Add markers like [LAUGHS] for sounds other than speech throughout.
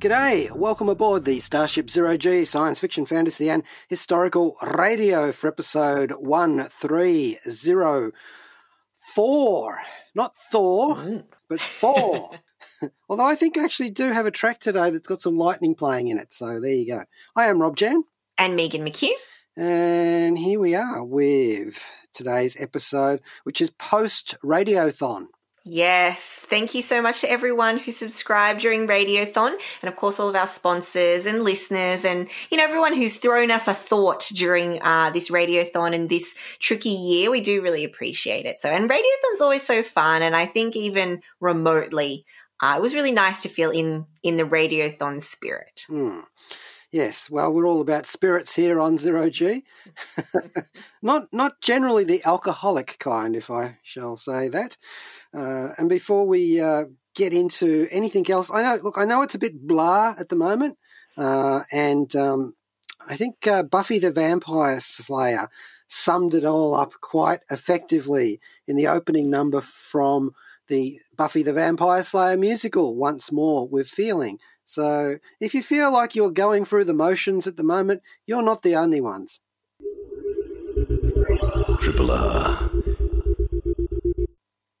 G'day, welcome aboard the Starship Zero G science fiction, fantasy, and historical radio for episode 1304. Not Thor, mm. but four. [LAUGHS] [LAUGHS] Although I think I actually do have a track today that's got some lightning playing in it, so there you go. I am Rob Jan, And Megan McHugh. and here we are with today's episode, which is post Radiothon. Yes, thank you so much to everyone who subscribed during Radiothon, and of course, all of our sponsors and listeners, and you know, everyone who's thrown us a thought during uh, this Radiothon and this tricky year. We do really appreciate it. So, and Radiothon's always so fun, and I think even remotely, uh, it was really nice to feel in in the Radiothon spirit. Hmm. Yes, well, we're all about spirits here on Zero G. [LAUGHS] not not generally the alcoholic kind, if I shall say that. Uh, and before we uh, get into anything else, I know. Look, I know it's a bit blah at the moment, uh, and um, I think uh, Buffy the Vampire Slayer summed it all up quite effectively in the opening number from the Buffy the Vampire Slayer musical, Once More with Feeling. So if you feel like you're going through the motions at the moment, you're not the only ones. Triple R.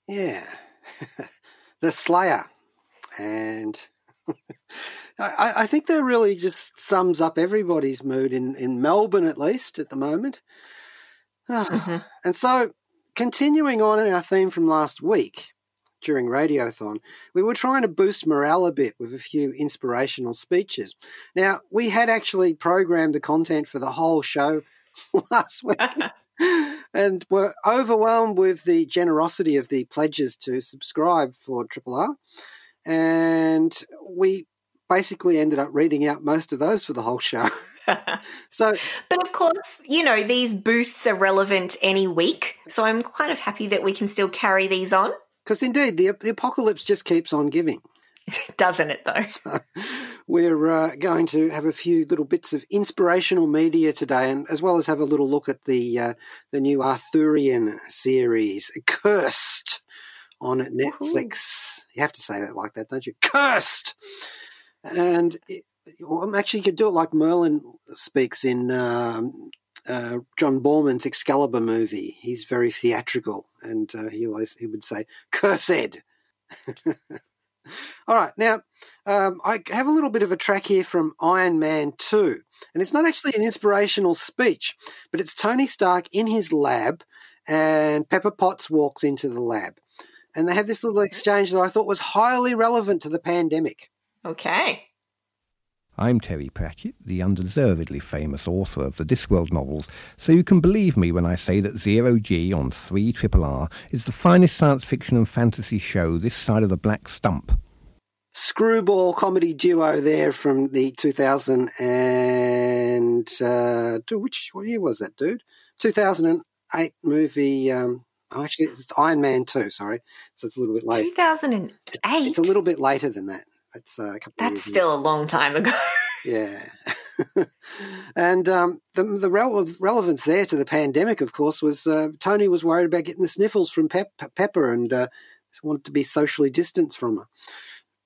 Yeah. [LAUGHS] the Slayer. And [LAUGHS] I, I think that really just sums up everybody's mood in, in Melbourne, at least at the moment. Ah, [SIGHS] And so, continuing on in our theme from last week during Radiothon, we were trying to boost morale a bit with a few inspirational speeches. Now, we had actually programmed the content for the whole show [LAUGHS] last week [LAUGHS] and were overwhelmed with the generosity of the pledges to subscribe for Triple R. And we basically ended up reading out most of those for the whole show. [LAUGHS] so, But of course, you know, these boosts are relevant any week. So I'm kind of happy that we can still carry these on. Because indeed, the, the apocalypse just keeps on giving. [LAUGHS] Doesn't it though? We're uh, going to have a few little bits of inspirational media today, and as well as have a little look at the uh, the new Arthurian series, Cursed, on Netflix. You have to say that like that, don't you? Cursed, and it, well, actually, you could do it like Merlin speaks in um, uh, John Boorman's Excalibur movie. He's very theatrical, and uh, he always he would say "Cursed." [LAUGHS] All right, now um, I have a little bit of a track here from Iron Man 2. And it's not actually an inspirational speech, but it's Tony Stark in his lab, and Pepper Potts walks into the lab. And they have this little exchange that I thought was highly relevant to the pandemic. Okay. I'm Terry Pratchett, the undeservedly famous author of the Discworld novels, so you can believe me when I say that Zero G on 3 Triple R is the finest science fiction and fantasy show this side of the black stump. Screwball comedy duo there from the 2000 and uh, which what year was that, dude? 2008 movie. Um, oh, actually, it's Iron Man 2. Sorry, so it's a little bit late. 2008. It's a little bit later than that. That's uh, a couple. of That's years ago. still a long time ago. [LAUGHS] Yeah. [LAUGHS] and um, the, the rel- relevance there to the pandemic, of course, was uh, Tony was worried about getting the sniffles from Pep- Pepper and uh, wanted to be socially distanced from her.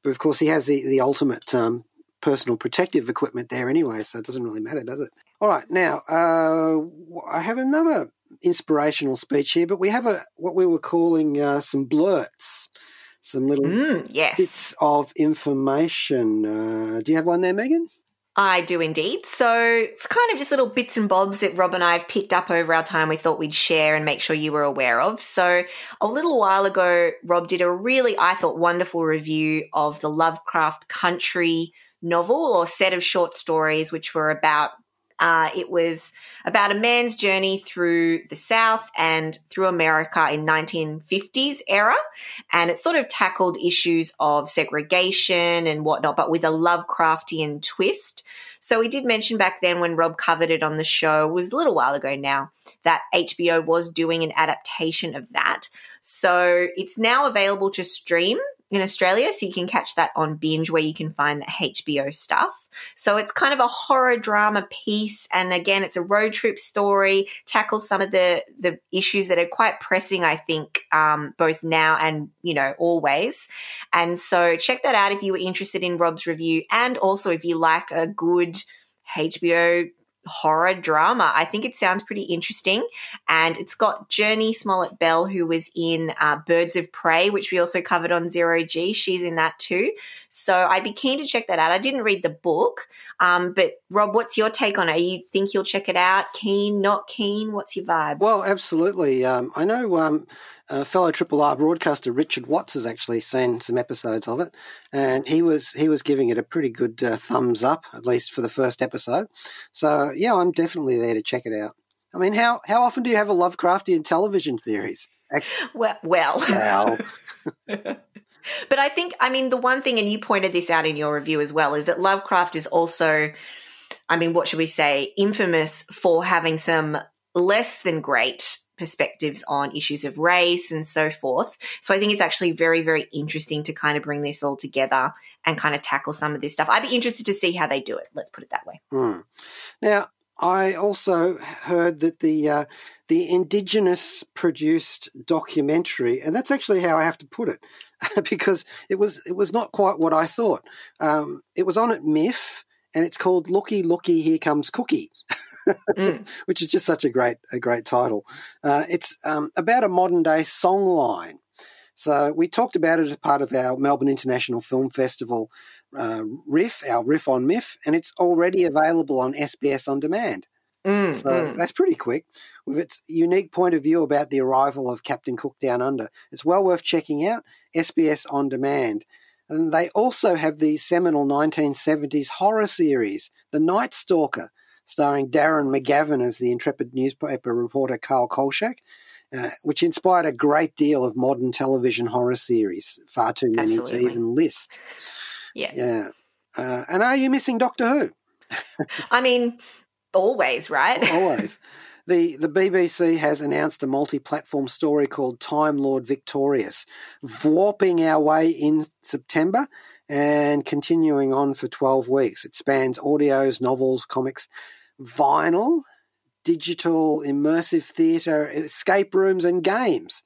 But of course, he has the, the ultimate um, personal protective equipment there anyway, so it doesn't really matter, does it? All right, now uh, I have another inspirational speech here, but we have a what we were calling uh, some blurts, some little Mm, yes. bits of information. Uh, do you have one there, Megan? I do indeed. So it's kind of just little bits and bobs that Rob and I have picked up over our time we thought we'd share and make sure you were aware of. So a little while ago, Rob did a really, I thought, wonderful review of the Lovecraft Country novel or set of short stories, which were about Uh, it was about a man's journey through the South and through America in 1950s era, and it sort of tackled issues of segregation and whatnot, but with a Lovecraftian twist. So we did mention back then when Rob covered it on the show, was a little while ago now, that HBO was doing an adaptation of that. So it's now available to stream in Australia, so you can catch that on binge where you can find the HBO stuff. So it's kind of a horror drama piece, and again, it's a road trip story. Tackles some of the the issues that are quite pressing, I think, um, both now and you know always. And so check that out if you were interested in Rob's review, and also if you like a good HBO horror drama. I think it sounds pretty interesting. And it's got Jurnee Smollett-Bell, who was in uh, Birds of Prey, which we also covered on Zero G. She's in that too. So I'd be keen to check that out. I didn't read the book, um, but Rob, what's your take on it? You think you'll check it out? Keen, not keen? What's your vibe? Well, absolutely. Um, I know um, uh, fellow Triple R broadcaster Richard Watts has actually seen some episodes of it, and he was he was giving it a pretty good uh, thumbs up, at least for the first episode. So yeah, I'm definitely there to check it out. I mean, how how often do you have a Lovecraftian television series? Well, well. Well, [LAUGHS] but I think, I mean, the one thing, and you pointed this out in your review as well, is that Lovecraft is also, I mean, what should we say, infamous for having some less than great perspectives on issues of race and so forth. So I think it's actually very, very interesting to kind of bring this all together and kind of tackle some of this stuff. I'd be interested to see how they do it. Let's put it that way. Hmm. Now, I also heard that the uh, the indigenous produced documentary, and that's actually how I have to put it, [LAUGHS] because it was it was not quite what I thought. Um, it was on at MIFF, and it's called "Looky Looky Here Comes Cookie." [LAUGHS] Mm. [LAUGHS] which is just such a great a great title. Uh, it's um, about a modern day songline. So we talked about it as part of our Melbourne International Film Festival uh, riff, our riff on MIFF, and it's already available on SBS on demand. Mm, So mm. that's pretty quick. With its unique point of view about the arrival of Captain Cook Down Under, it's well worth checking out. SBS on demand. And they also have the seminal 1970s horror series, The Night Stalker, starring Darren McGavin as the intrepid newspaper reporter Carl Kolchak, uh, which inspired a great deal of modern television horror series, far too many Absolutely. to even list. Yeah. Yeah. Uh, and are you missing Doctor Who? [LAUGHS] I mean, always, right? [LAUGHS] Always. The, the BBC has announced a multi platform story called Time Lord Victorious, warping our way in September and continuing on for 12 weeks. It spans audios, novels, comics, vinyl, digital, immersive theatre, escape rooms, and games.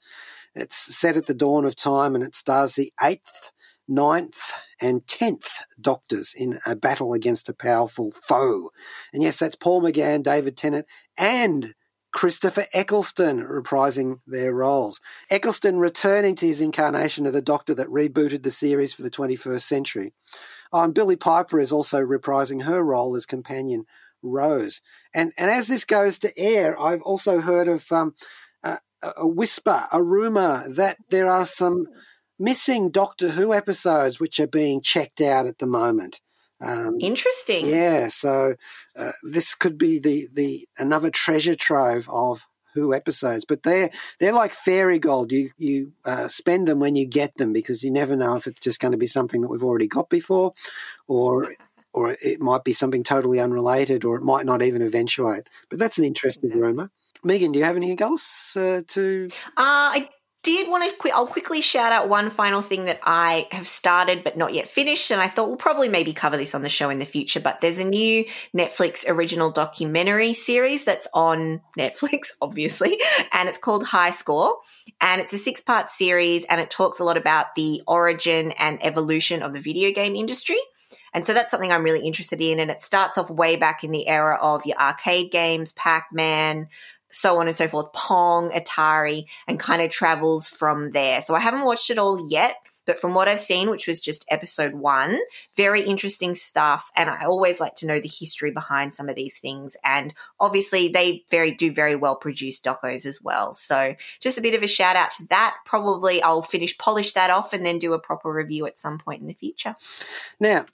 It's set at the dawn of time and it stars the eighth, ninth, and tenth Doctors in a battle against a powerful foe. And yes, that's Paul McGann, David Tennant, and Christopher Eccleston reprising their roles. Eccleston returning to his incarnation of the Doctor that rebooted the series for the 21st century. And Billie Piper is also reprising her role as companion Rose. And and as this goes to air, I've also heard of um, a, a whisper, a rumor that there are some missing Doctor Who episodes which are being checked out at the moment. Um, Interesting. yeah, so uh, this could be the, the another treasure trove of Who episodes, but they're they're like fairy gold. You you uh, spend them when you get them because you never know if it's just going to be something that we've already got before, or [LAUGHS] or it might be something totally unrelated, or it might not even eventuate. But that's an interesting rumor. Megan, do you have anything else uh, to? Uh, I did want to. I'll quickly shout out one final thing that I have started but not yet finished, and I thought we'll probably maybe cover this on the show in the future. But there's a new Netflix original documentary series that's on Netflix, [LAUGHS] obviously, and it's called High Score, and it's a six part series, and it talks a lot about the origin and evolution of the video game industry. And so that's something I'm really interested in. And it starts off way back in the era of your arcade games, Pac Man, so on and so forth, Pong, Atari, and kind of travels from there. So I haven't watched it all yet, but from what I've seen, which was just episode one, very interesting stuff. And I always like to know the history behind some of these things. And obviously, they very do very well produced docos as well. So just a bit of a shout out to that. Probably I'll finish polish that off and then do a proper review at some point in the future. Now,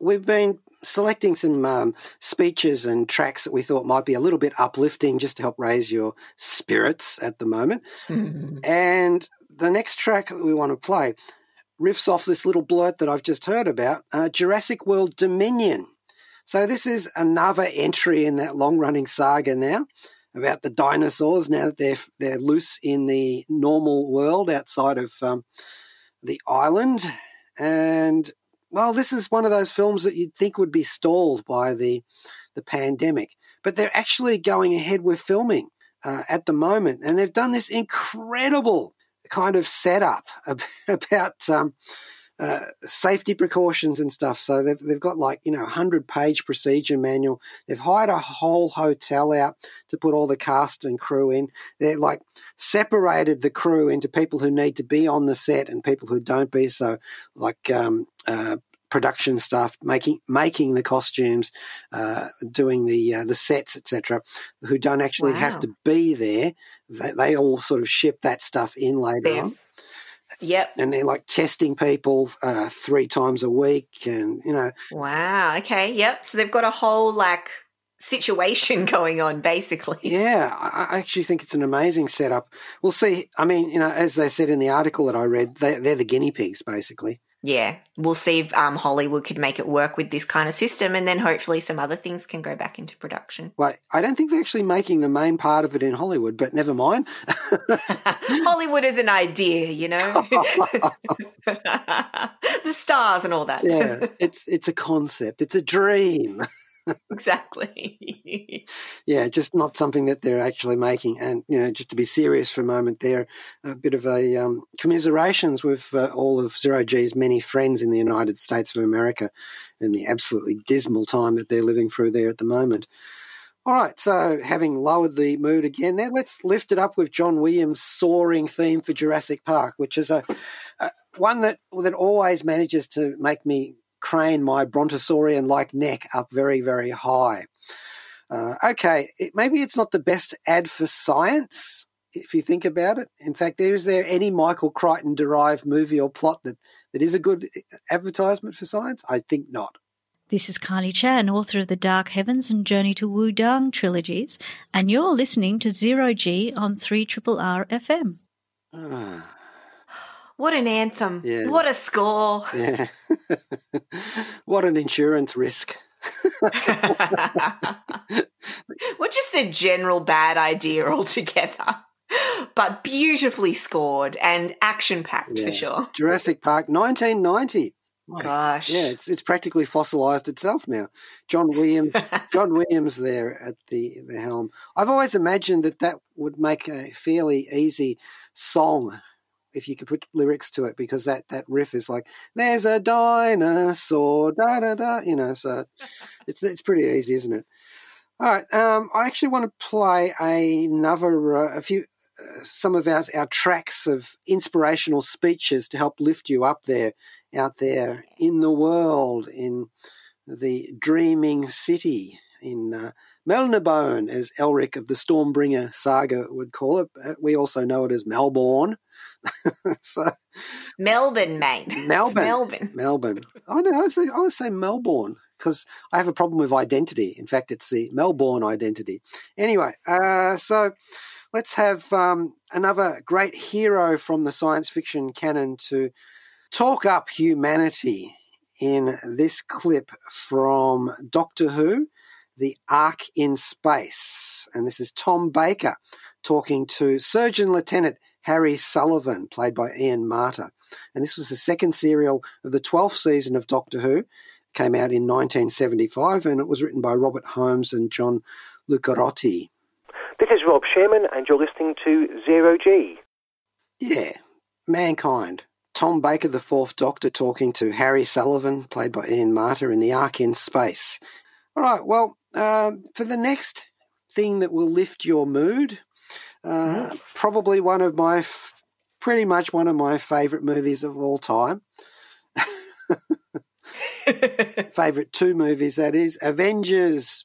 we've been selecting some um, speeches and tracks that we thought might be a little bit uplifting just to help raise your spirits at the moment. And the next track that we want to play riffs off this little blurt that I've just heard about uh, Jurassic World Dominion. So, this is another entry in that long running saga now about the dinosaurs now that they're, they're loose in the normal world outside of um, the island. And, well, this is one of those films that you'd think would be stalled by the, the pandemic, but they're actually going ahead with filming uh, at the moment. And they've done this incredible kind of setup [LAUGHS] about um, uh, safety precautions and stuff. So they've they've got like you know hundred page procedure manual. They've hired a whole hotel out to put all the cast and crew in. They're like separated the crew into people who need to be on the set and people who don't be. So like um, uh, production staff making making the costumes, uh, doing the uh, the sets, etc., who don't actually Wow. have to be there. They, they all sort of ship that stuff in later Bam. on Yep. and they're like testing people uh, three times a week, and you know, Wow. Okay. Yep. So they've got a whole like situation [LAUGHS] going on, basically. yeah, I, I actually think it's an amazing setup. We'll see. I mean, you know, as they said in the article that I read, they, they're the guinea pigs, basically. Yeah. We'll see if um, Hollywood could make it work with this kind of system, and then hopefully some other things can go back into production. Well, I don't think they're actually making the main part of it in Hollywood, but never mind. [LAUGHS] [LAUGHS] Hollywood is an idea, you know, [LAUGHS] the stars and all that. yeah, it's it's a concept, it's a dream. [LAUGHS] exactly. [LAUGHS] yeah, just not something that they're actually making. And you know, just to be serious for a moment, there, a bit of a um, commiserations with uh, all of Zero G's many friends in the United States of America, and the absolutely dismal time that they're living through there at the moment. All right, so having lowered the mood again, there, let's lift it up with John Williams' soaring theme for Jurassic Park, which is a, a one that that always manages to make me crane my brontosaurian-like neck up very, very high. Uh, okay, it, maybe it's not the best ad for science if you think about it. In fact, is there any Michael Crichton derived movie or plot that, that is a good advertisement for science? I think not. This is Kylie Chan, author of the Dark Heavens and Journey to Wudang trilogies, and you're listening to Zero G on 3 R FM. Ah, What an anthem. Yeah. What a score. yeah. [LAUGHS] what an insurance risk. [LAUGHS] well, just a general bad idea altogether, but beautifully scored and action packed Yeah. for sure. Jurassic Park, 1990. My Gosh. Yeah, it's it's practically fossilized itself now. John Williams, [LAUGHS] John Williams there at the the helm. I've always imagined that that would make a fairly easy song if you could put lyrics to it because that that riff is like there's a dinosaur da da da you know so [LAUGHS] it's it's pretty easy isn't it? All right um i actually want to play another uh, a few uh, some of our, our tracks of inspirational speeches to help lift you up there out there in the world in the dreaming city in uh, Melnibone, as Elric of the Stormbringer saga would call it. Uh, We also know it as Melbourne. [LAUGHS] so Melbourne, mate. [LAUGHS] Melbourne. Melbourne. Melbourne. I know. I say, I always say Melbourne because I have a problem with identity. In fact, it's the Melbourne identity. Anyway, uh, so let's have um, another great hero from the science fiction canon to talk up humanity in this clip from Doctor Who, The Ark in Space. And this is Tom Baker talking to Surgeon Lieutenant Harry Sullivan, played by Ian Marter. And this was the second serial of the 12th season of Doctor Who. Came out in 1975 and it was written by Robert Holmes and John Lucarotti. This is Rob Shearman, and you're listening to Zero G. Yeah, mankind. Tom Baker, the fourth Doctor, talking to Harry Sullivan, played by Ian Marter, in the Ark in Space. All right, well, um, for the next thing that will lift your mood, uh, probably one of my, f- pretty much one of my favourite movies of all time. [LAUGHS] favourite two movies, that is Avengers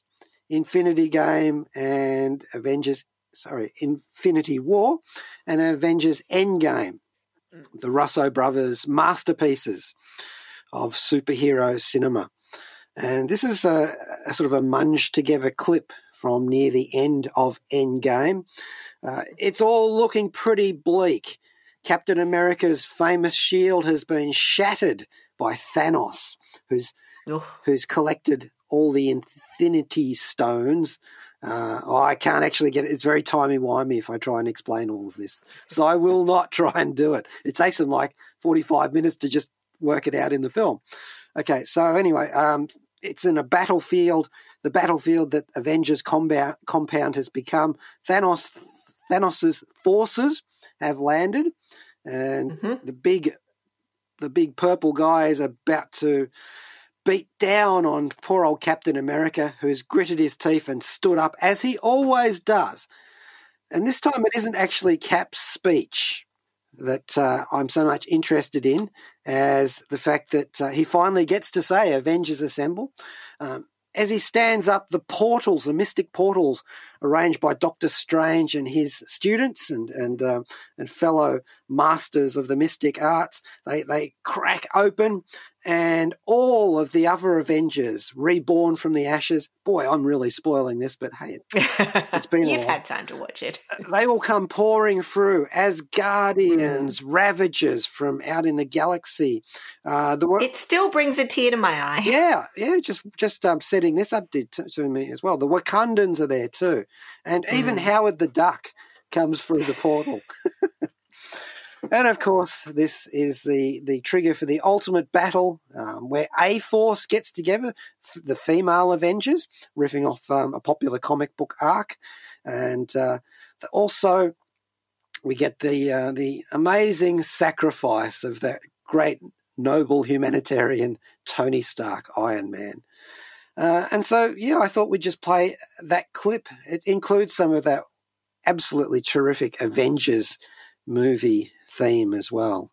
Infinity Game and Avengers, sorry, Infinity War and Avengers Endgame, the Russo brothers' masterpieces of superhero cinema. And this is a, a sort of a munged together clip from near the end of Endgame. Uh, it's all looking pretty bleak. Captain America's famous shield has been shattered by Thanos, who's Ugh. who's collected all the Infinity Stones. Uh, oh, I can't actually get it. It's very timey wimey if I try and explain all of this. So I will [LAUGHS] not try and do it. It takes them like 45 minutes to just work it out in the film. Okay, so anyway, um, it's in a battlefield, the battlefield that Avengers combat, compound has become. Thanos, Thanos's forces have landed, and Mhm. the big, the big purple guy is about to beat down on poor old Captain America, who's gritted his teeth and stood up as he always does. And this time, it isn't actually Cap's speech that uh, I'm so much interested in as the fact that uh, he finally gets to say Avengers Assemble. Um, as he stands up, the portals, the mystic portals arranged by Doctor Strange and his students and and uh, and fellow masters of the mystic arts, they they crack open, and all of the other Avengers reborn from the ashes. Boy, I'm really spoiling this, but hey, [LAUGHS] it's been a You've had time to watch it. they will come pouring through as guardians, ravagers from out in the galaxy. Uh, the It still brings a tear to my eye. yeah, yeah, just just um, setting this up to, to me as well. The Wakandans are there too, and even Howard the Duck comes through the portal. [LAUGHS] and of course, this is the the trigger for the ultimate battle, um, where A Force gets together, f- the female Avengers, riffing off um, a popular comic book arc, and uh, also we get the uh, the amazing sacrifice of that great noble humanitarian Tony Stark, Iron Man. Uh, and so, yeah, I thought we'd just play that clip. It includes some of that absolutely terrific Avengers movie theme as well.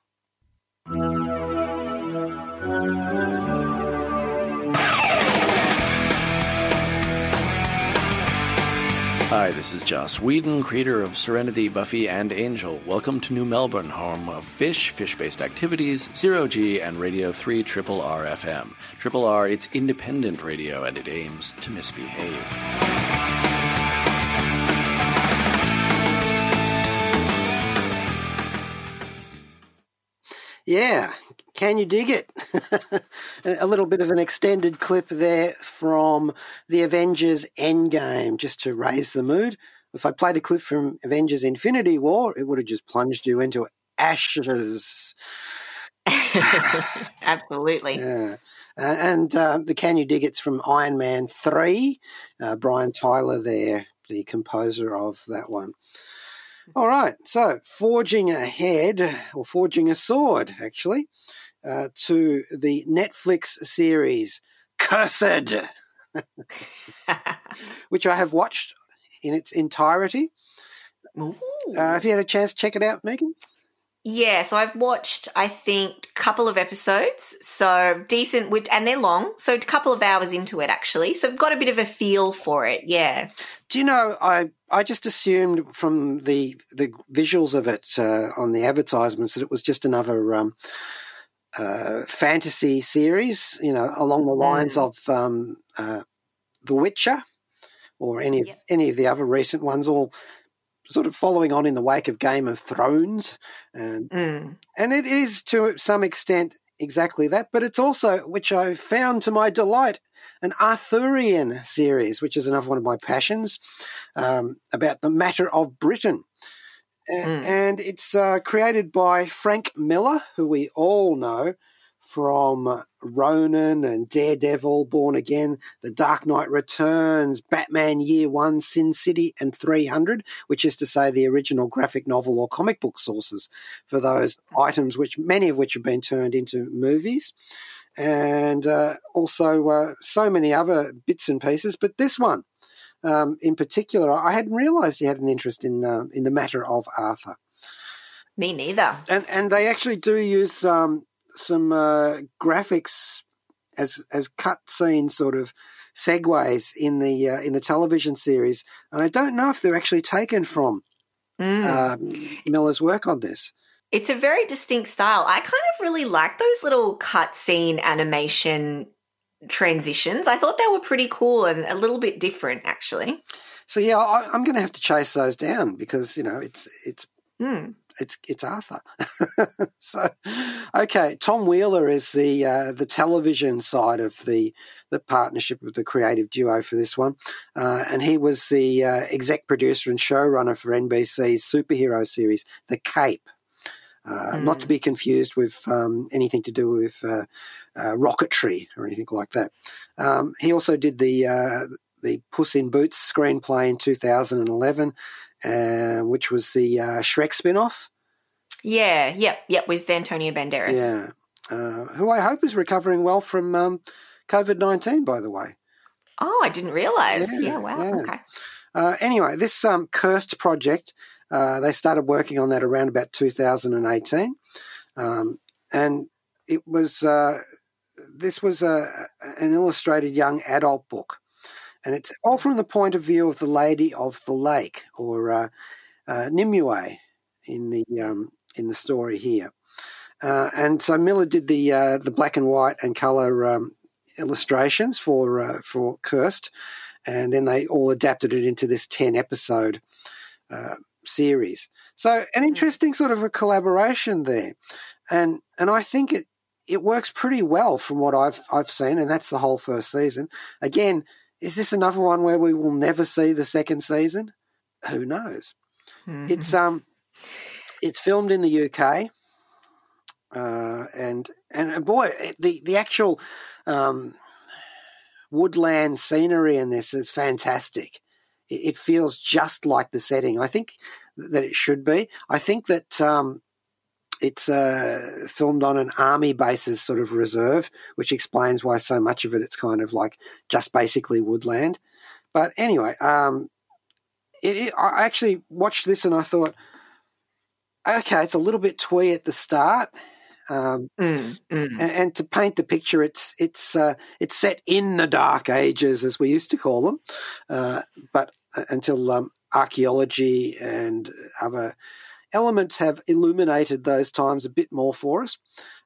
Hi, this is Joss Whedon, creator of Serenity, Buffy, and Angel. Welcome to New Melbourne, home of Fish, fish based activities, Zero G, and Radio 3 Triple R FM. Triple R, it's independent radio and it aims to misbehave. Yeah, can you dig it? [LAUGHS] a little bit of an extended clip there from the Avengers Endgame, just to raise the mood. If I played a clip from Avengers Infinity War, it would have just plunged you into ashes. [LAUGHS] Absolutely. Yeah. Uh, and uh, the Can You Dig It's from Iron Man 3. Uh, Brian Tyler there, the composer of that one. All right, so forging ahead, or forging a sword, actually, uh, to the Netflix series Cursed, [LAUGHS] which I have watched in its entirety. Uh, have you had a chance to check it out, Megan? Yeah, so I've watched, I think, a couple of episodes. So decent, with, and they're long. So a couple of hours into it, actually. So I've got a bit of a feel for it. Yeah. Do you know? I I just assumed from the the visuals of it uh, on the advertisements that it was just another um, uh, fantasy series. You know, along the lines of um, uh, The Witcher or any of, any of the other recent ones, all sort of following on in the wake of Game of Thrones, and Mm. and it is to some extent exactly that, but it's also, which I found to my delight, an Arthurian series, which is another one of my passions, um, about the matter of Britain. Mm. And it's uh, created by Frank Miller, who we all know from Ronin and Daredevil, Born Again, The Dark Knight Returns, Batman Year One, Sin City, and 300, which is to say the original graphic novel or comic book sources for those items, which many of which have been turned into movies, and uh, also uh, so many other bits and pieces. But this one, um, in particular, I hadn't realised he had an interest in uh, in the matter of Arthur, Me neither. and and they actually do use um, some uh, graphics as as cut scene sort of segues in the uh, in the television series, and I don't know if they're actually taken from Mm. um, Miller's work on this. It's a very distinct style. I kind of really like those little cutscene animation transitions. I thought they were pretty cool and a little bit different, actually. So yeah, I, I'm going to have to chase those down because you know it's it's Hmm. it's it's Arthur. [LAUGHS] so, okay, Tom Wheeler is the uh, the television side of the the partnership with the creative duo for this one, uh, and he was the uh, exec producer and showrunner for NBC's superhero series, The Cape. Uh, Not to be confused with um, anything to do with uh, rocketry or anything like that. Um, he also did the uh, the Puss in Boots screenplay in 2011, uh, which was the uh, Shrek spin-off. Yeah, yep, yep, with Antonio Banderas. Yeah, uh, who I hope is recovering well from um, COVID nineteen. By the way. Oh, I didn't realize. Yeah, Yeah, wow. yeah. Okay. Uh, anyway, this um, cursed project, uh, they started working on that around about 2018, um, and it was uh, this was a, an illustrated young adult book, and it's all from the point of view of the Lady of the Lake or uh, uh, Nimue in the um, in the story here. Uh, and so Miller did the uh, the black and white and color um, illustrations for uh, for Cursed, and then they all adapted it into this ten episode uh, series. So an interesting sort of a collaboration there, and and I think it it works pretty well from what I've I've seen, and that's the whole first season. Again, is this another one where we will never see the second season? Who knows? Mhm. It's um, it's filmed in the UK, uh, and and boy, the the actual um, woodland scenery in this is fantastic. It, it feels just like the setting. I think that it should be. I think that um, it's uh, filmed on an army bases sort of reserve, which explains why so much of it it's kind of like just basically woodland. But anyway, um, it, it, I actually watched this and I thought, okay, it's a little bit twee at the start. Um, Mm, mm. and, and to paint the picture, it's it's uh, it's set in the Dark Ages, as we used to call them, uh, but until um, archaeology and other elements have illuminated those times a bit more for us.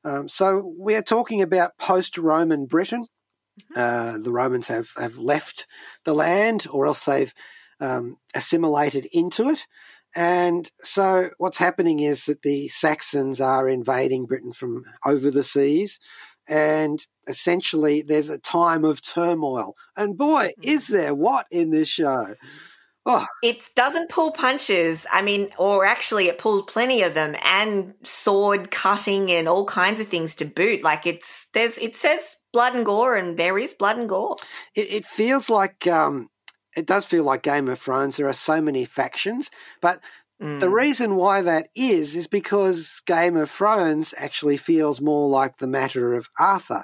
Um, so we are talking about post-Roman Britain. Uh, the Romans have have left the land, or else they've um, assimilated into it. And so what's happening is that the Saxons are invading Britain from over the seas. And essentially, there's a time of turmoil. And boy, is there what in this show! Oh, It doesn't pull punches. I mean, or actually, it pulls plenty of them, and sword cutting and all kinds of things to boot. Like it's there's it says blood and gore, and there is blood and gore. it, it feels like um, it does feel like Game of Thrones. There are so many factions, but Mm. the reason why that is is because Game of Thrones actually feels more like the matter of Arthur.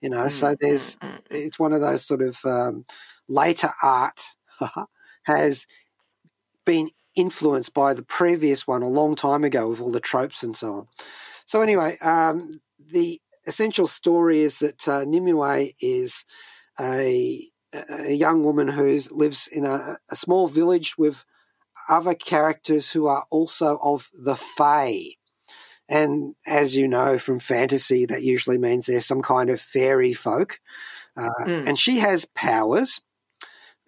You know, so there's it's one of those sort of um, later art [LAUGHS] has been influenced by the previous one a long time ago with all the tropes and so on. So anyway, um, the essential story is that uh, Nimue is a, a young woman who lives in a, a small village with other characters who are also of the Fae. And as you know from fantasy, that usually means there's some kind of fairy folk. Uh, Mm. And she has powers,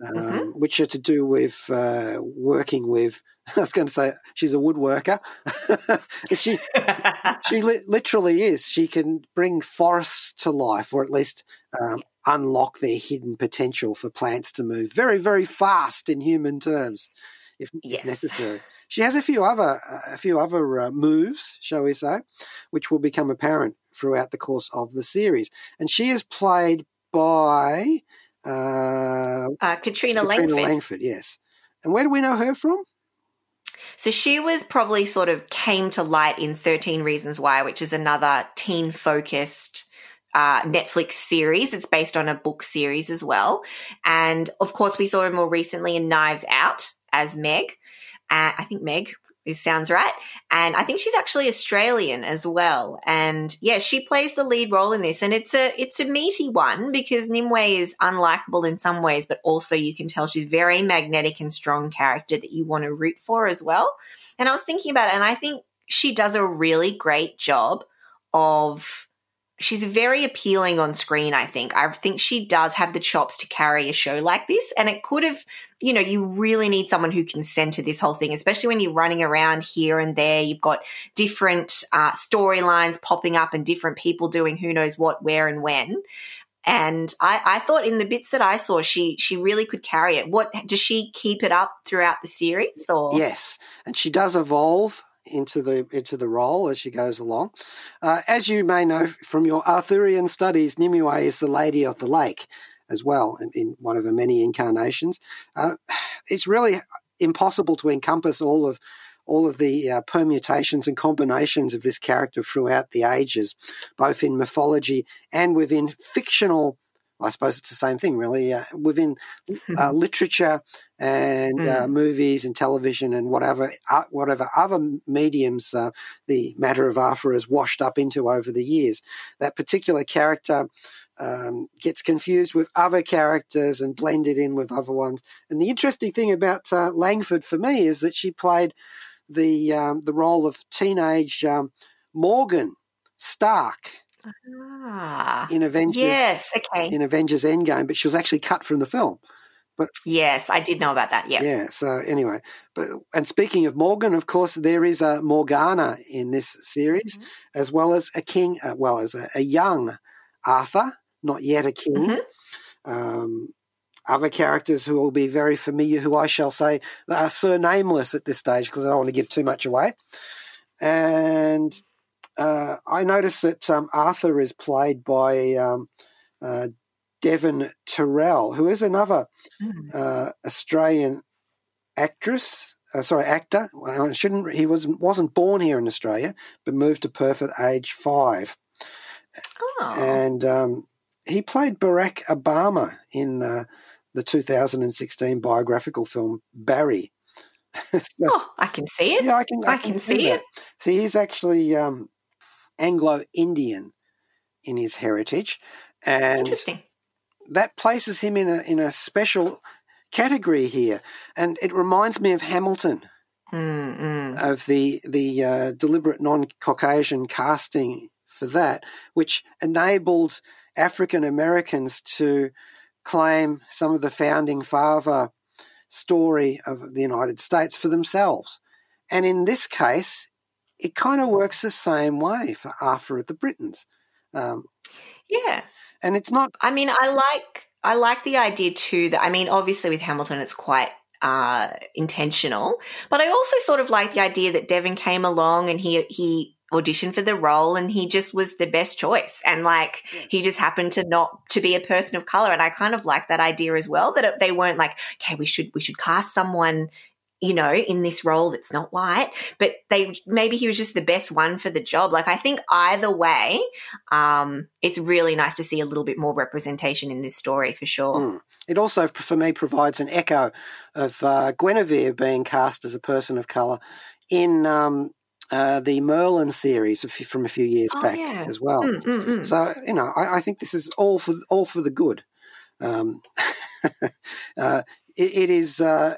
um, Mhm. which are to do with uh, working with. [LAUGHS] I was going to say she's a woodworker. [LAUGHS] she she li- literally is. She can bring forests to life, or at least um, unlock their hidden potential for plants to move very, very fast in human terms, if, if Yes. necessary. She has a few other a few other uh, moves, shall we say, which will become apparent throughout the course of the series. And she is played by uh, uh, Katrina, Katrina Langford. Langford. Yes. And where do we know her from? So she was probably sort of came to light in 13 Reasons Why, which is another teen focused uh, Netflix series. It's based on a book series as well. And of course, we saw her more recently in Knives Out as Meg. Uh, I think Meg. This sounds right. And I think she's actually Australian as well. And yeah, she plays the lead role in this. And it's a it's a meaty one because Nimue is unlikable in some ways, but also you can tell she's very magnetic and strong character that you want to root for as well. And I was thinking about it, and I think she does a really great job of she's very appealing on screen, I think. I think she does have the chops to carry a show like this. And it could have, you know, you really need someone who can center this whole thing, especially when you're running around here and there. You've got different uh, storylines popping up and different people doing who knows what, where, and when. And I, I thought in the bits that I saw, she she really could carry it. What does she keep it up throughout the series? Or Yes, and she does evolve into the into the role as she goes along. Uh, as you may know from your Arthurian studies, Nimue is the Lady of the Lake as well in, in one of her many incarnations. Uh, it's really impossible to encompass all of all of the uh, permutations and combinations of this character throughout the ages, both in mythology and within fictional. I suppose it's the same thing, really, uh, within uh, [LAUGHS] literature and uh, movies and television and whatever uh, whatever other mediums uh, the matter of Arthur has washed up into over the years. That particular character um, gets confused with other characters and blended in with other ones. And the interesting thing about uh, Langford for me is that she played the um, the role of teenage um, Morgan Stark ah, in Avengers yes, okay, in Avengers Endgame, but she was actually cut from the film. But yes, I did know about that. Yeah, Yeah. So anyway, but and speaking of Morgan, of course, there is a Morgana in this series, Mhm. as well as a king, uh, well as a, a young Arthur, not yet a king. Mhm. Um, other characters who will be very familiar, who I shall say are surnameless at this stage because I don't want to give too much away. And uh, I notice that um, Arthur is played by um, uh, Devon Terrell, who is another Mm. uh, Australian actress. Uh, sorry, actor. Well, I shouldn't. He wasn't wasn't born here in Australia, but moved to Perth at age five, Oh, and um, he played Barack Obama in uh, the 2016 biographical film Barry. [LAUGHS] So, oh, I can see it. yeah, I can. I can see that. See, he's actually um, Anglo-Indian in his heritage, and Interesting. that places him in a in a special category here, and it reminds me of Hamilton Mm, mm. of the the uh, deliberate non-Caucasian casting for that, which enabled African Americans to claim some of the founding father story of the United States for themselves, and in this case, it kind of works the same way for of the Britons, um, Yeah. and it's not I mean, I like I like the idea too that I mean, obviously with Hamilton, it's quite uh, intentional, but I also sort of like the idea that Devon came along and he he auditioned for the role and he just was the best choice. And like he just happened to not to be a person of color. And I kind of like that idea as well that it, they weren't like okay we should we should cast someone you know in this role that's not white. But they maybe he was just the best one for the job. Like I think either way um it's really nice to see a little bit more representation in this story for sure. Mm. It also, for me, provides an echo of uh, Guinevere being cast as a person of colour in um, uh, the Merlin series from a few years Oh, back yeah. as well. Mm, mm, mm. So you know, I, I think this is all for all for the good. Um, [LAUGHS] uh, it, it is uh,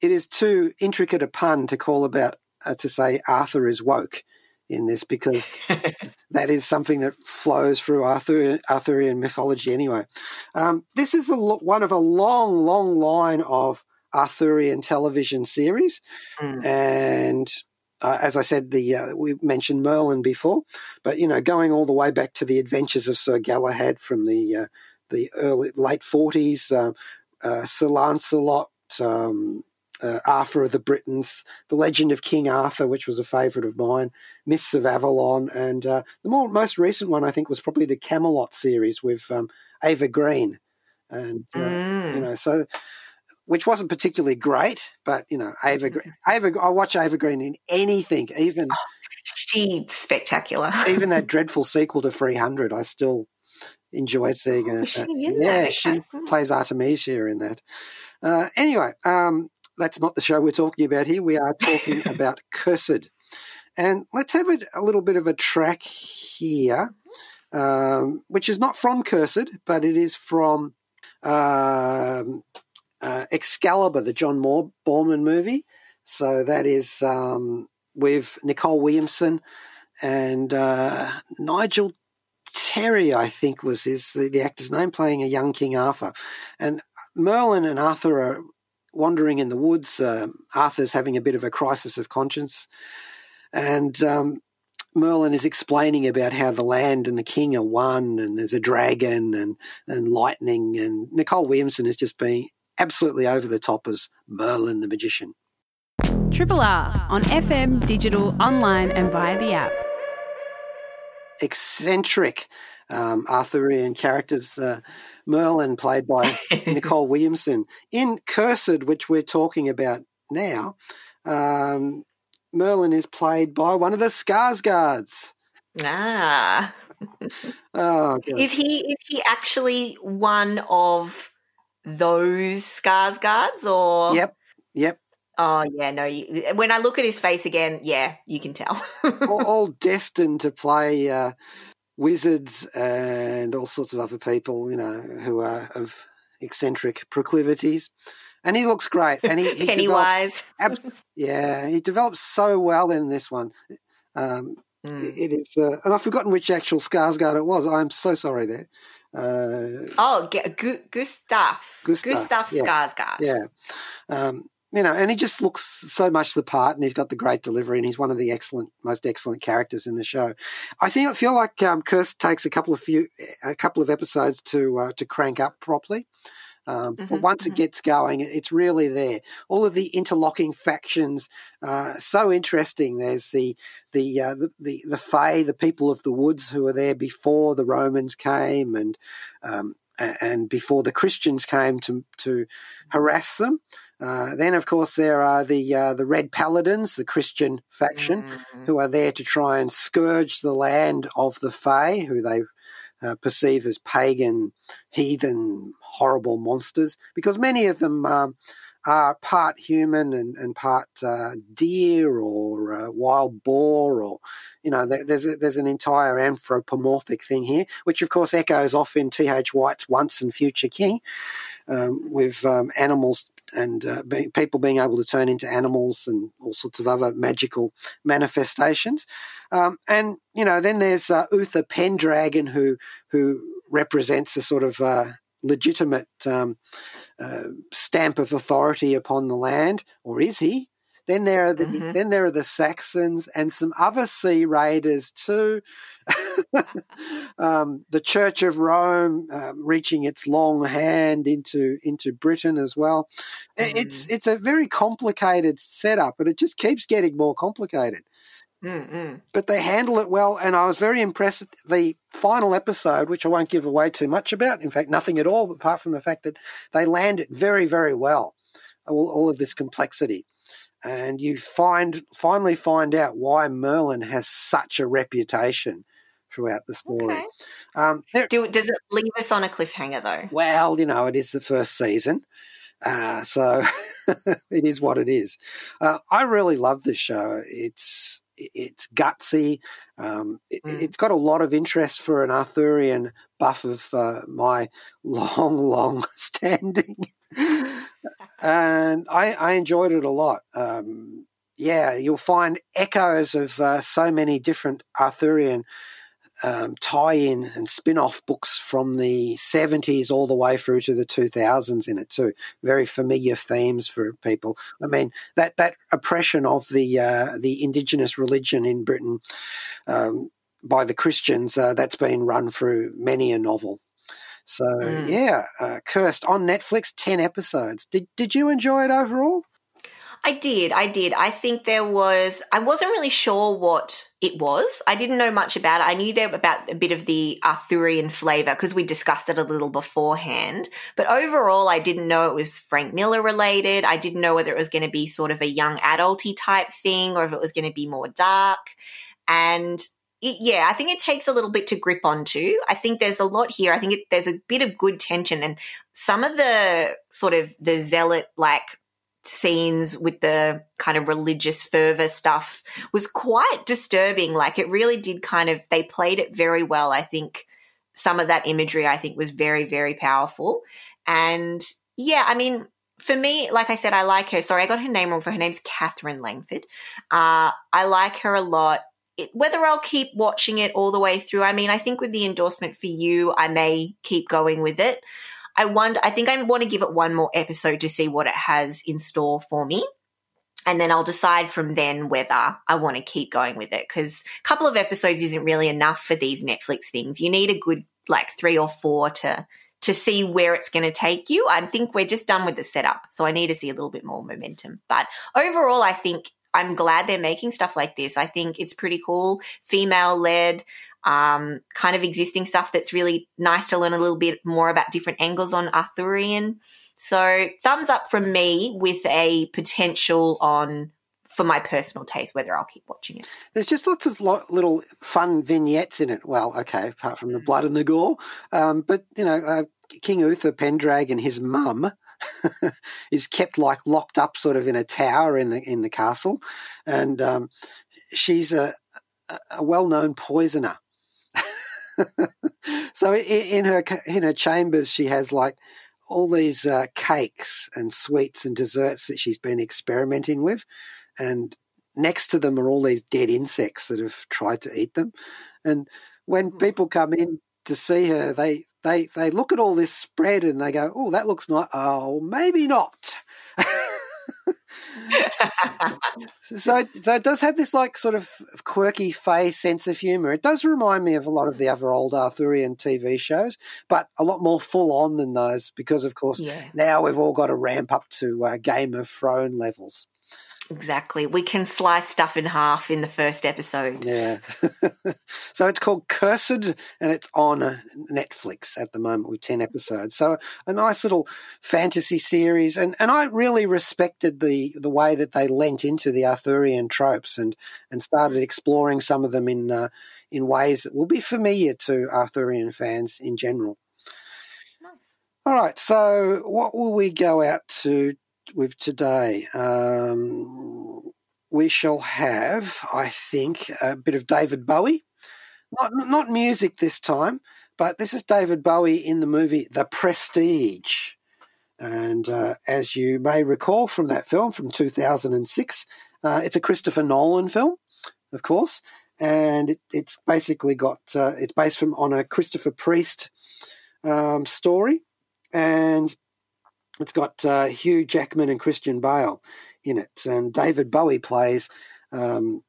it is too intricate a pun to call about uh, to say Arthur is woke in this because [LAUGHS] that is something that flows through Arthur, Arthurian mythology anyway. Um, this is a, one of a long, long line of Arthurian television series, Mm. and uh, as I said, the uh, we mentioned Merlin before, but you know, going all the way back to the Adventures of Sir Galahad from the uh, the early late forties, uh, uh, Sir Lancelot. Um, uh, Arthur of the Britons, The Legend of King Arthur, which was a favourite of mine, Mists of Avalon, and uh, the more most recent one I think was probably the Camelot series with um, Ava Green, and uh, Mm. you know so which wasn't particularly great, but you know Ava Ava I watch Ava Green in anything, even she's spectacular even that [LAUGHS] dreadful sequel to 300. I still enjoy seeing Oh, she Uh, in yeah, she Okay. Hmm. plays Artemisia in that. Uh, anyway, um, that's not the show we're talking about here. We are talking [LAUGHS] about Cursed. And let's have a, a little bit of a track here, um, which is not from Cursed, but it is from um, uh, Excalibur, the John Moore Boorman movie. So that is um, with Nicol Williamson and uh, Nigel Terry, I think, was his the, the actor's name, playing a young King Arthur, and Merlin and Arthur are wandering in the woods. Uh, Arthur's having a bit of a crisis of conscience, and um, Merlin is explaining about how the land and the king are one, and there's a dragon and and lightning, and Nicol Williamson is just being absolutely over the top as Merlin the magician. Triple R on FM, digital, online, and via the app. Eccentric um, Arthurian characters. Uh, Merlin, played by [LAUGHS] Nicol Williamson, in Cursed, which we're talking about now. Um, Merlin is played by one of the Skarsgårds. Ah. Oh, God. Is he is he actually one of those Skarsgårds or Yep, yep. Oh yeah, no. You, when I look at his face again, yeah, you can tell. [LAUGHS] all, all destined to play uh, wizards and all sorts of other people, you know, who are of eccentric proclivities. And he looks great. And he, he [LAUGHS] Pennywise. develops- [LAUGHS] ab- yeah, he develops so well in this one. Um, Mm. It is, uh, and I've forgotten which actual Skarsgård it was. I'm so sorry there. Uh, Oh, G- Gu- Gustaf. Gustaf, Gustaf yeah. Skarsgård. yeah, um, you know, and he just looks so much the part, and he's got the great delivery, and he's one of the excellent, most excellent characters in the show. I think I feel like um, Cursed takes a couple of few, a couple of episodes to uh, to crank up properly. Um, but Mhm, once it gets going, it's really there. All of the interlocking factions, uh, so interesting. There's the the, uh, the the the Fae, the people of the woods, who were there before the Romans came, and um, and before the Christians came to to harass them. Uh, then, of course, there are the uh, the Red Paladins, the Christian faction, Mm. who are there to try and scourge the land of the Fae, who they uh, perceive as pagan, heathen, horrible monsters, because many of them um, are part human and, and part uh, deer or uh, wild boar, or you know, there's a, there's an entire anthropomorphic thing here, which of course echoes off in T. H. White's Once and Future King, um, with um, animals and uh, be, people being able to turn into animals and all sorts of other magical manifestations. Um, and you know, then there's uh, Uther Pendragon, who who represents a sort of uh, legitimate um, uh, stamp of authority upon the land, or is he? Then there are the Mhm. then there are the Saxons and some other sea raiders too. [LAUGHS] um, the Church of Rome uh, reaching its long hand into into Britain as well. I- It's it's a very complicated setup, but it just keeps getting more complicated Mm-mm. but they handle it well. And I was very impressed the final episode, which I won't give away too much about. In fact, nothing at all, apart from the fact that they land it very, very well. All, all of this complexity, and you find finally find out why Merlin has such a reputation throughout the story. Okay. Um, there, Do, does it leave us on a cliffhanger though? well, you know, it is the first season. Uh, so [LAUGHS] it is what it is. Uh, I really love this show. It's it's gutsy. Um, it, Mm. It's got a lot of interest for an Arthurian buff of uh, my [LAUGHS] long, long standing, [LAUGHS] and I, I enjoyed it a lot. Um, yeah, you'll find echoes of uh, so many different Arthurian um, tie-in and spin-off books from the 70s all the way through to the 2000s in it too. Very familiar themes for people. I mean that that oppression of the uh, the indigenous religion in Britain um, by the Christians uh, that's been run through many a novel. So Mm. yeah, uh, Cursed on Netflix, ten episodes. Did did you enjoy it overall? I did. I did. I think there was. I wasn't really sure what it was. I didn't know much about it. I knew there about a bit of the Arthurian flavor because we discussed it a little beforehand. But overall, I didn't know it was Frank Miller related. I didn't know whether it was going to be sort of a young adulty type thing or if it was going to be more dark. And it, yeah, I think it takes a little bit to grip onto. I think there's a lot here. I think it, there's a bit of good tension and some of the sort of the zealot like scenes with the kind of religious fervor stuff was quite disturbing. Like it really did kind of, they played it very well. I think some of that imagery I think was very, very powerful. And yeah, I mean, for me, like I said, I like her. Sorry, I got her name wrong for her name's Katherine Langford. Uh, I like her a lot. it, whether I'll keep watching it all the way through, I mean, I think with the endorsement for you, I may keep going with it. I wonder, I think I want to give it one more episode to see what it has in store for me. And then I'll decide from then whether I want to keep going with it. Cause a couple of episodes isn't really enough for these Netflix things. You need a good, like three or four to, to see where it's going to take you. I think we're just done with the setup. So I need to see a little bit more momentum. But overall, I think I'm glad they're making stuff like this. I think it's pretty cool, female led, um, kind of existing stuff that's really nice to learn a little bit more about different angles on Arthurian. So thumbs up from me with a potential on for my personal taste whether I'll keep watching it. There's just lots of lo- little fun vignettes in it. Well, okay, apart from the blood and the gore, um, but you know, uh, King Uther Pendragon, and his mum [LAUGHS] is kept like locked up, sort of in a tower in the in the castle, and um, she's a, a well-known poisoner. [LAUGHS] so in, in her in her chambers, she has like all these uh, cakes and sweets and desserts that she's been experimenting with, and next to them are all these dead insects that have tried to eat them. And when Hmm. people come in to see her, they they they look at all this spread and they go, "Oh, that looks nice. Oh, maybe not." [LAUGHS] so, so it does have this like sort of quirky face sense of humor. It does remind me of a lot of the other old Arthurian TV shows, but a lot more full on than those because, of course, Yeah. now we've all got to ramp up to uh, Game of Thrones levels. Exactly. We can slice stuff in half in the first episode. Yeah. [LAUGHS] so it's called Cursed and it's on uh, Netflix at the moment with 10 episodes. So a nice little fantasy series. And, and I really respected the, the way that they lent into the Arthurian tropes and, and started exploring some of them in, uh, in ways that will be familiar to Arthurian fans in general. Nice. All right. So what will we go out to with today? Um, we shall have, I think, a bit of David Bowie. Not not music this time, but this is David Bowie in the movie The Prestige. And uh, as you may recall from that film from 2006, uh, it's a Christopher Nolan film, of course, and it, it's basically got uh, it's based from on a Christopher Priest um, story, and it's got uh, Hugh Jackman and Christian Bale in it, and David Bowie plays um,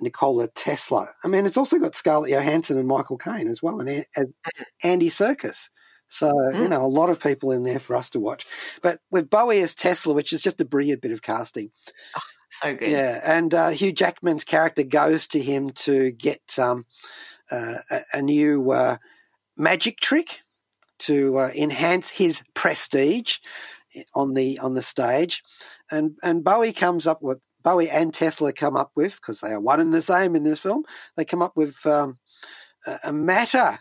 Nikola Tesla. I mean, it's also got Scarlett Johansson and Michael Caine as well, and as Andy Serkis. So you know, a lot of people in there for us to watch. But with Bowie as Tesla, which is just a brilliant bit of casting. So good. Yeah, and uh, Hugh Jackman's character goes to him to get um, uh, a, a new uh, magic trick to uh, enhance his prestige on the on the stage, and and Bowie comes up with Bowie and Tesla come up with because they are one and the same in this film. They come up with um, a, a matter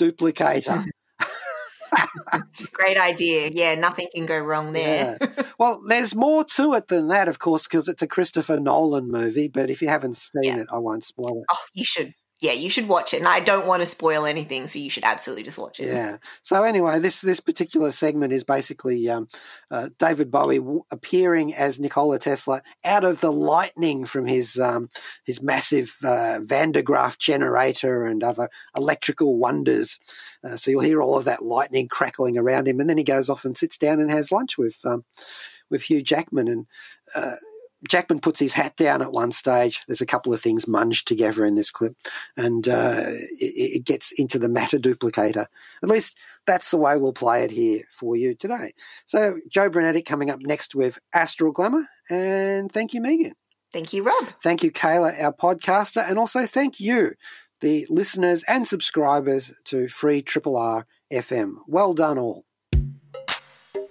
duplicator. [LAUGHS] Great idea. Yeah, nothing can go wrong there. Yeah. Well, there's more to it than that, of course, because it's a Christopher Nolan movie. But if you haven't seen Yeah. it, I won't spoil it. Oh, you should. Yeah, you should watch it. And I don't want to spoil anything, so you should absolutely just watch it. Yeah. So anyway, this this particular segment is basically um, uh, David Bowie w- appearing as Nikola Tesla out of the lightning from his um, his massive uh, Van de Graaff generator and other electrical wonders. Uh, so you'll hear all of that lightning crackling around him, and then he goes off and sits down and has lunch with um, with Hugh Jackman and. Jackman puts his hat down at one stage. There's a couple of things munged together in this clip, and uh, it, it gets into the matter duplicator. At least that's the way we'll play it here for you today. So, Joe Brunetti coming up next with Astral Glamour, and thank you, Megan. Thank you, Rob. Thank you, Kayla, our podcaster, and also thank you, the listeners and subscribers to Free Triple R FM. Well done, all.